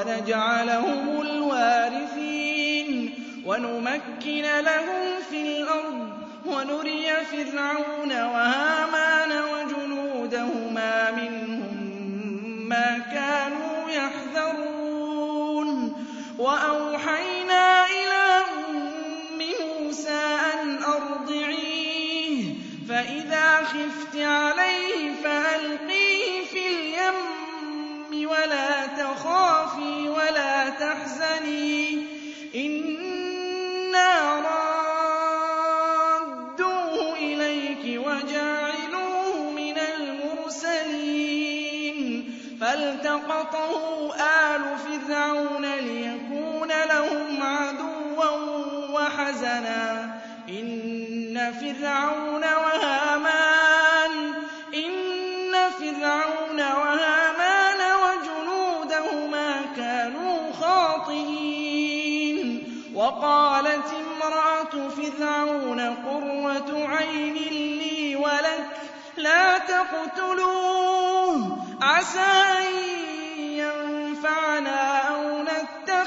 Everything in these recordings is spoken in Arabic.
ونجعلهم الوارثين ونمكن لهم في الأرض ونري فرعون وهامان وجنودهما منهم ما كانوا يحذرون وأوحينا إلى أم موسى أن أرضعيه فإذا خفت عليه فألقيه فرعون ليكون لهم عدوا وحزنا. إن فرعون وهامان وجنودهما كانوا خاطئين. وقالت امرأة فرعون قرة عين لي ولك لا تقتلوه. عسى أن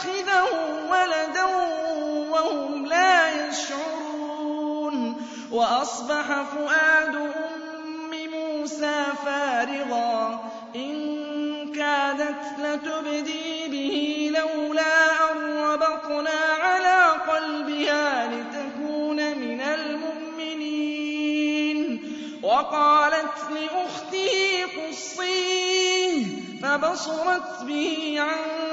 نتخذه ولدا وهم لا يشعرون. وأصبح فؤاد أم موسى فارغا. إن كادت لتبدي به لولا أن ربطنا على قلبها لتكون من المؤمنين. وقالت لأخته قصيه فبصرت به عن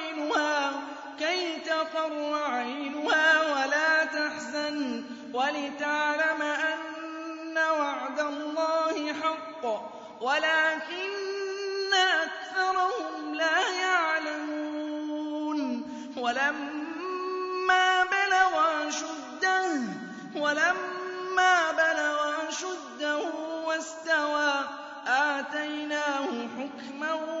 كي تقر عينها ولا تحزن ولتعلم أن وعد الله حق ولكن أكثرهم لا يعلمون ولما بلغ أشده ولما بلغ واستوى آتيناه حكما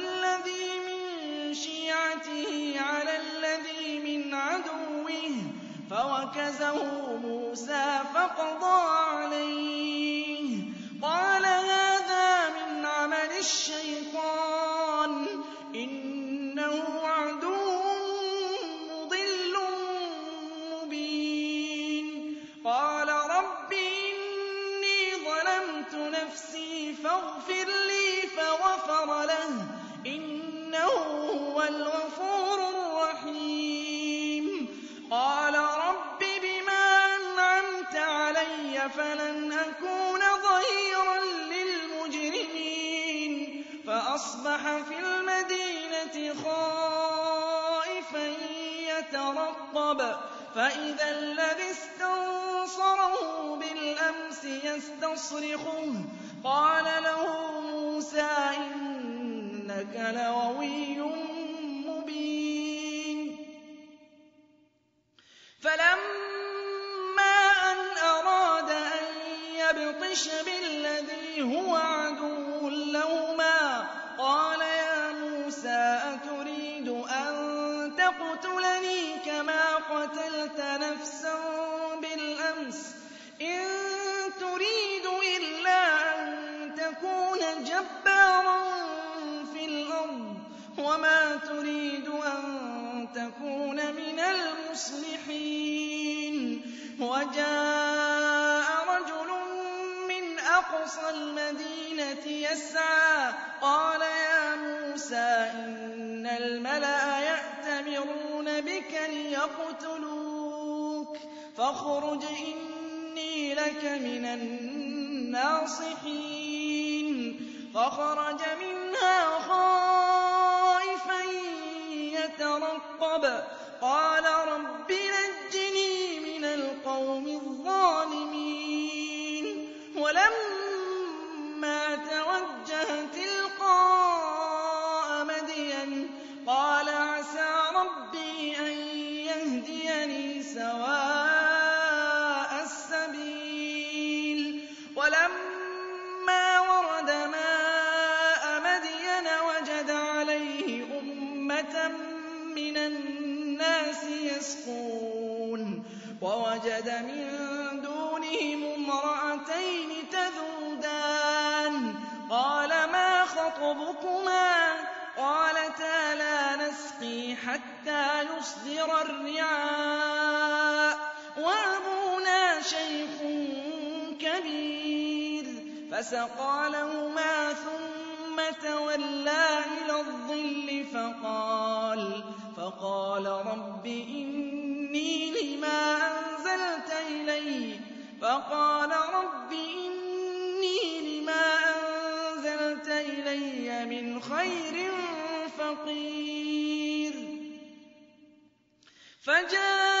فوكزه موسى فقضى عليه قال هذا من عمل الشيطان يَتَرَقَّبُ فَإِذَا الَّذِي اسْتَنصَرَهُ بِالْأَمْسِ يَسْتَصْرِخُهُ. قَالَ لَهُ مُوسَىٰ إِنَّكَ لَغَوِيٌّ مُّبِينٌ. فَلَمَّا أَنْ أَرَادَ أَن يَبْطِشَ بِالَّذِي هُوَ عَدُوٌّ لَّهُمَا قَالَ يَا مُوسَىٰ أَتُرِيدُ أَن تَقْتُلَنِي قَتَلْتَ نَفْسًا بِالْأَمْسِ ۖ إِن تُرِيدُ إِلَّا أَن تَكُونَ جَبَّارًا فِي الْأَرْضِ وَمَا تُرِيدُ أَن تَكُونَ مِنَ الْمُصْلِحِينَ. وَجَاءَ رَجُلٌ مِّنْ أَقْصَى الْمَدِينَةِ يَسْعَىٰ قَالَ يَا مُوسَىٰ إِنَّ بِكَ لِيَقْتُلُوكَ فَاخْرُجْ إِنِّي لَكَ مِنَ النَّاصِحِينَ فَخَرَجَ مِنْهَا خَائِفًا يَتَرَقَّبُ فَقَالَ رَبِّ إِنِّي لِمَا أَنزَلْتَ إِلَيَّ مِنْ خَيْرٍ فَقِيرٌ فَجَاءَتْهُ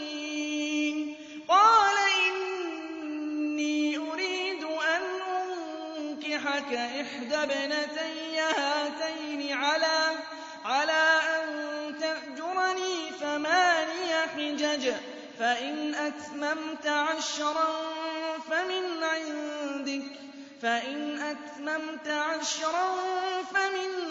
أُنكِحَكَ إِحْدَى ابْنَتَيَّ هَاتَيْنِ عَلَىٰ أَن تَأْجُرَنِي ثَمَانِيَ حِجَجٍ ۖ فَإِنْ أَتْمَمْتَ عَشْرًا فَمِنْ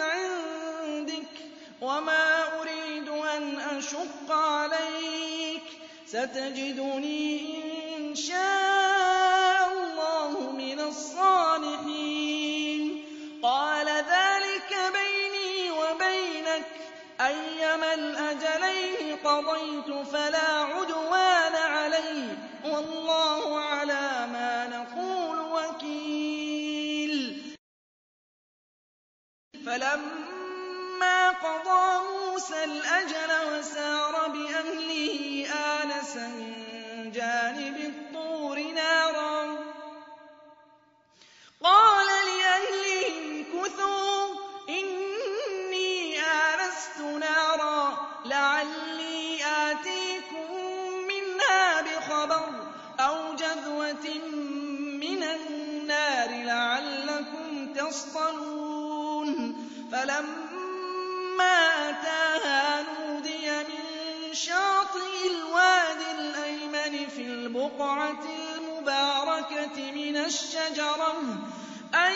عِندِكَ ۖ وَمَا أُرِيدُ أَنْ أَشُقَّ عَلَيْكَ ۚ سَتَجِدُنِي إِن شَاءَ اللَّهُ مِنَ الصَّالِحِينَ. أَيَّمَا الْأَجَلَيْنِ قَضَيْتُ فَلَا عُدْوَانَ عَلَيَّ ۖ وَاللَّهُ عَلَىٰ مَا نَقُولُ وَكِيلٌ. فَلَمَّا قَضَىٰ مُوسَى الْأَجَلَ وَسَارَ بِأَهْلِهِ آنَسَ مِن جَانِبِ الشجرة أن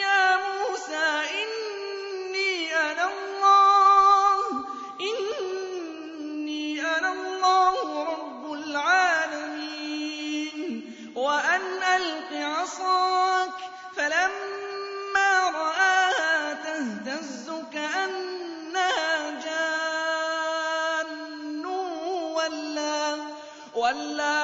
يا موسى إني أنا الله إني أنا الله رب العالمين. وأن ألق عصاك فلما رآها تهتز كأنها جان ولا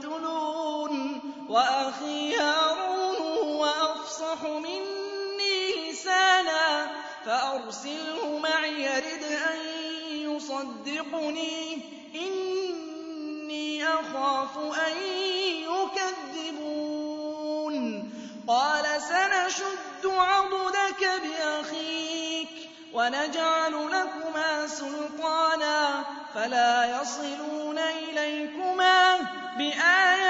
يَقْتُلُونِ وَأَخِي هَارُونُ هُوَ أَفْصَحُ مِنِّي لِسَانًا فَأَرْسِلْهُ مَعِيَ رِدْءًا يُصَدِّقُنِي. إِنِّي أَخَافُ أَن يُكَذِّبُونِ. قَالَ سَنَشُدُّ عَضُدَكَ بِأَخِيكَ وَنَجْعَلُ لَكُمَا سُلْطَانًا فَلَا يَصِلُونَ إِلَيْكُمَا. بِآيَاتِنَا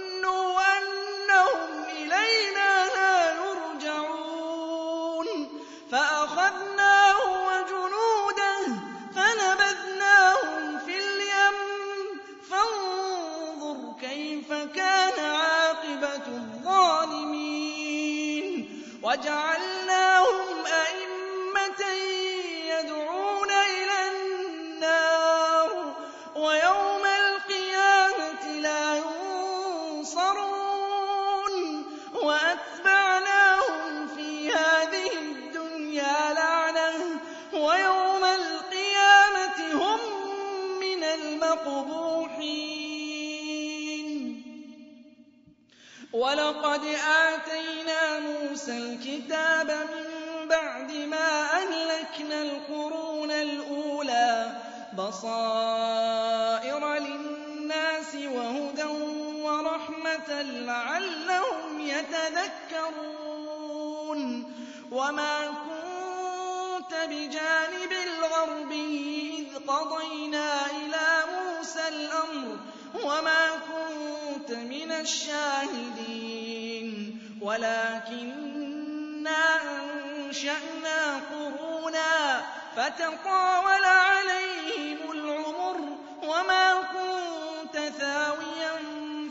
الْمَقْبُوحِينَ وَلَقَدْ آتَيْنَا مُوسَى الْكِتَابَ مِن بَعْدِ مَا أَهْلَكْنَا الْقُرُونَ الْأُولَىٰ بَصَائِرَ لِلنَّاسِ وَهُدًى وَرَحْمَةً لَّعَلَّهُمْ يَتَذَكَّرُونَ. وَمَا وَمَا كُنتَ مِنَ الشَّاهِدِينَ. وَلَٰكِنَّا أَنشَأْنَا قُرُونًا فَتَطَاوَلَ عَلَيْهِمُ الْعُمُرُ وَمَا كُنتَ ثَاوِيًا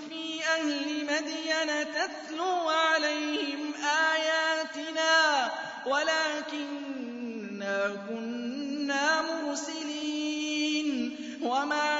فِي أَهْلِ مَدْيَنَ تَتْلُو عَلَيْهِمْ آيَاتِنَا. وَلَٰكِنَّا كُنَّا مُرْسِلِينَ. وَمَا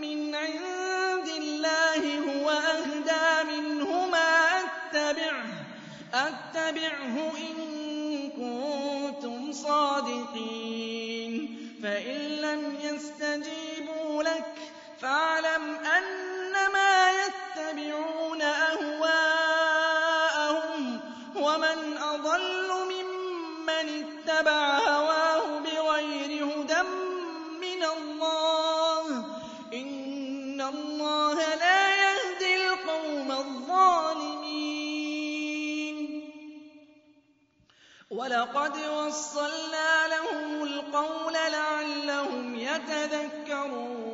مِّنْ عِندِ اللَّهِ هُوَ أَهْدَىٰ مِنْهُمَا أَتَّبِعْهُ إِن كُنتُمْ صَادِقِينَ. فَإِن لَّمْ يَسْتَجِيبُوا لَكَ فَاعْلَمْ أَنَّمَا يَتَّبِعُونَ وَلَقَدْ وَصَّلْنَا لَهُمُ الْقَوْلَ لَعَلَّهُمْ يَتَذَكَّرُونَ.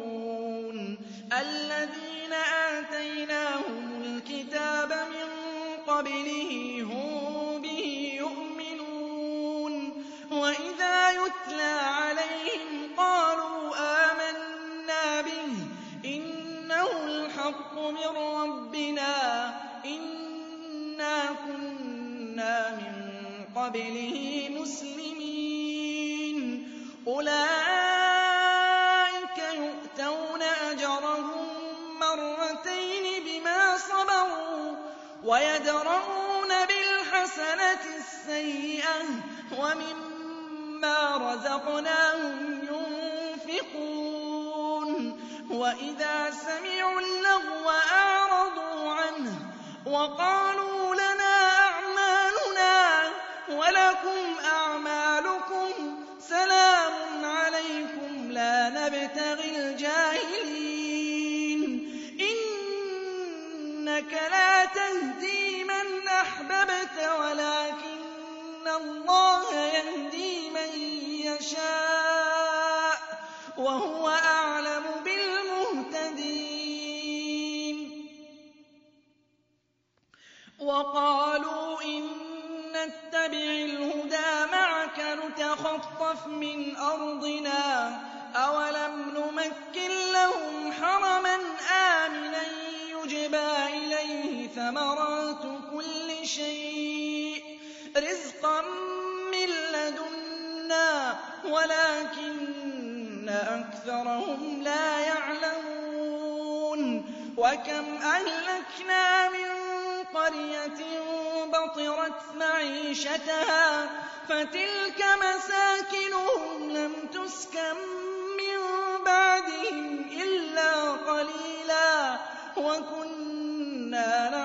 رَزَقْنَاهُمْ يُنفِقُونَ. وَإِذَا سَمِعُوا اللَّغْوَ أَعْرَضُوا عَنْهُ وَقَالُوا لَنَا أَعْمَالُنَا وَلَكُمْ أَعْمَالُكُمْ سَلَامٌ عَلَيْكُمْ لَا نَبْتَغِي الْجَاهِلِينَ. إِنَّكَ لَا تَهْدِي مَنْ أَحْبَبْتَ وَلَٰكِنَّ اللَّهَ يَشَاءُ ۚ وَهُوَ أَعْلَمُ بِالْمُهْتَدِينَ. وَقَالُوا إِن نَّتَّبِعِ الْهُدَىٰ مَعَكَ نُتَخَطَّفْ مِنْ أَرْضِنَا ۚ. أَوَلَمْ نُمَكِّن لَّهُمْ حَرَمًا آمِنًا يُجْبَىٰ إِلَيْهِ ثَمَرَاتُ كُلِّ شَيْءٍ. أَكْثَرَهُمْ لَا يَعْلَمُونَ وَكَمْ أَهْلَكْنَا مِن قَرْيَةٍ بَطِرَتْ مَعِيشَتَهَا فَتِلْكَ مَسَاكِنُهُمْ لَمْ تُسْكَن مِّن بَعْدِهِمْ إِلَّا قَلِيلًا وَكُنَّا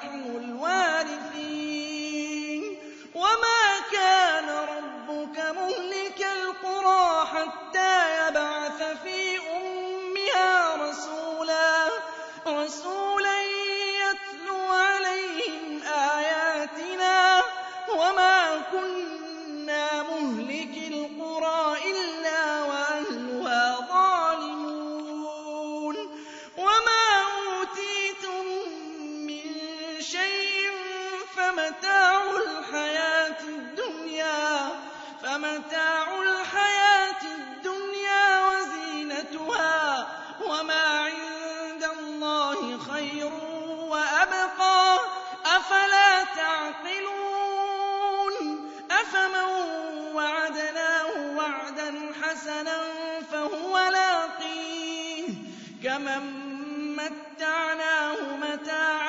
حَسَنًا فَهُوَ لَاقِيهِ كَمَن مَّتَّعْنَاهُ مَتَاعَ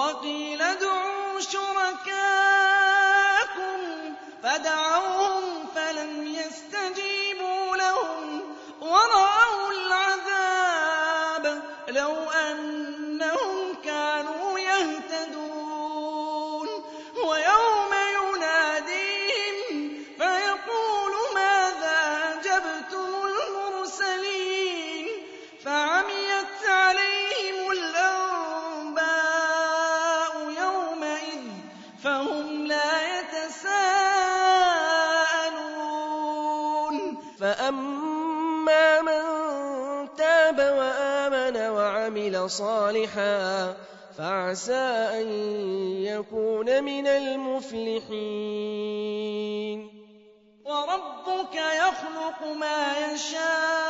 وَقِيلَ ادْعُوا شُرَكَاءَكُمْ فَدَعَوْهُمْ صَالِحًا فَعَسَىٰ أَن يَكُونَ مِنَ الْمُفْلِحِينَ. وَرَبُّكَ يَخْلُقُ مَا يَشَاءُ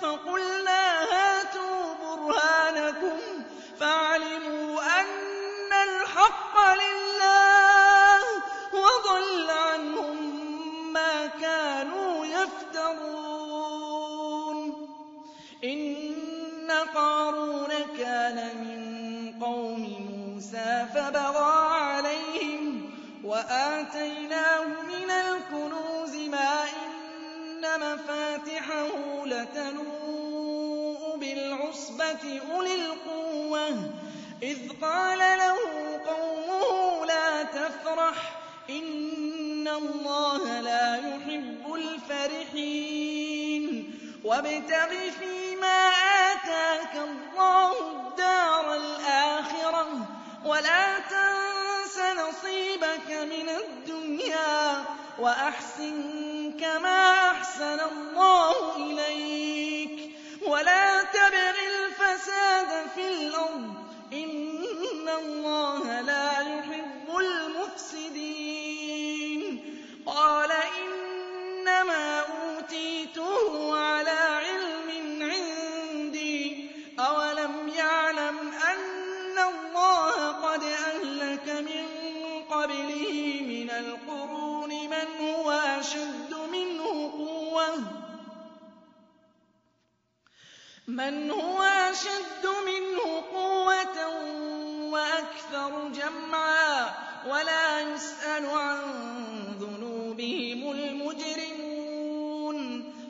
شَهِيدًا أُولِي الْقُوَّةِ. إِذْ قَالَ لَهُ قَوْمُهُ لَا تَفْرَحْ ۖ إِنَّ اللَّهَ لَا يُحِبُّ الْفَرِحِينَ. وَابْتَغِ فِيمَا آتَاكَ اللَّهُ الدَّارَ الْآخِرَةَ ۖ وَلَا تَنسَ نَصِيبَكَ مِنَ الدُّنْيَا وَأَحْسِن كَمَا أَحْسَنَ اللَّهُ إِلَيْكَ ۖ. مِنْهُ قُوَّةً وَأَكْثَرُ جَمْعًا وَلَا يُسْأَلُ عَن ذُنُوبِهِمُ الْمُجْرِمُونَ.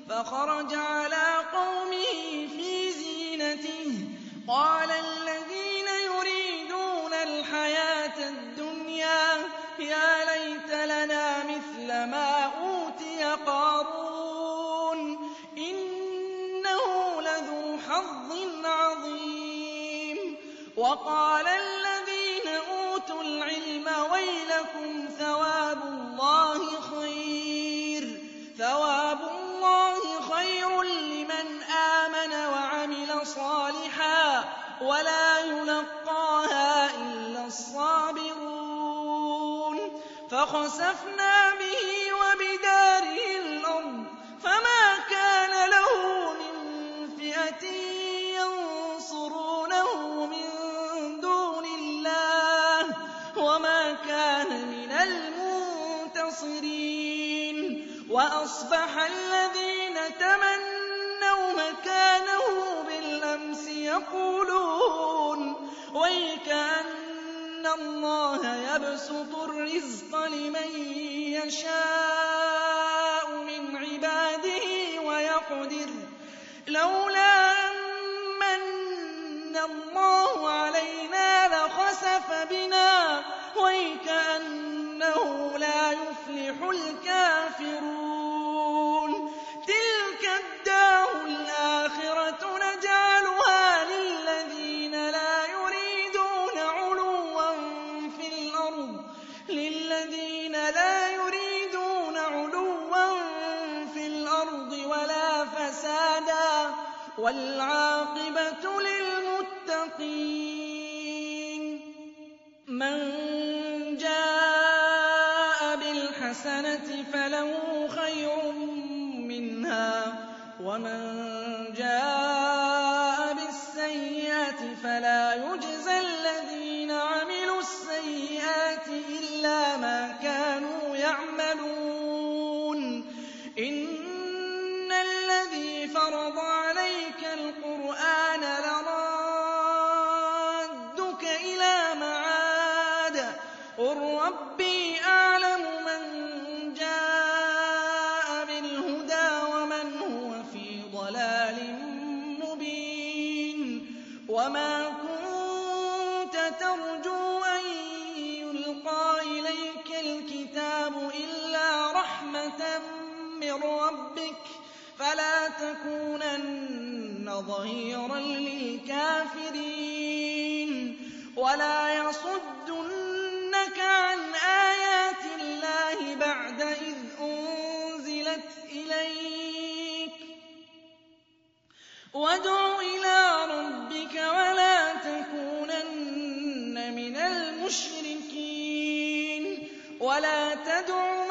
فَخَرَجَ عَلَىٰ قَوْمِهِ فِي زِينَتِهِ ۖ. قَالَ وَقَالَ الَّذِينَ أُوتُوا الْعِلْمَ وَيْلَكُمْ ثَوَابُ اللَّهِ خَيْرٌ. لِّمَنْ آمَنَ وَعَمِلَ وَلَا يُلَقَّاهَا إِلَّا الصَّابِرُونَ. الْمُنتَصِرِينَ وَأَصْبَحَ الَّذِينَ تَمَنَّوْا مَكَانَهُ بِالْأَمْسِ يَقُولُونَ وَيْكَأَنَّ اللَّهَ يَبْسُطُ الرِّزْقَ لِمَن يَشَاءُ مِنْ عِبَادِهِ وَيَقْدِرُ. لَوْلَا أَن مَّنَّ اللَّهُ عَلَيْنَا لَخَسَفَ بِنَا وَيْكَأَنَّهُ لَا يُفْلِحُ الْكَافِرُونَ. تِلْكَ الدَّارُ الْآخِرَةُ نَجْعَلُهَا لِلَّذِينَ لَا يُرِيدُونَ عُلُوًّا فِي الْأَرْضِ. وَلَا فَسَادًا ۚ. وَالْعَاقِبَةُ بِالْحَسَنَةِ فَلَهُ خَيْرٌ مِّنْهَا ۖ وَمَن مِّن رَّبِّكَ فَلَا تَكُونَنَّ ظَهِيرًا لِّلْكَافِرِينَ وَلَا يَصُدُّنَّكَ عَنْ آيَاتِ اللَّهِ بَعْدَ إِذْ أُنزِلَتْ إِلَيْكَ ۖ. وَادْعُ إِلَىٰ رَبِّكَ وَلَا تَكُونَنَّ مِنَ الْمُشْرِكِينَ وَلَا تَدْعُ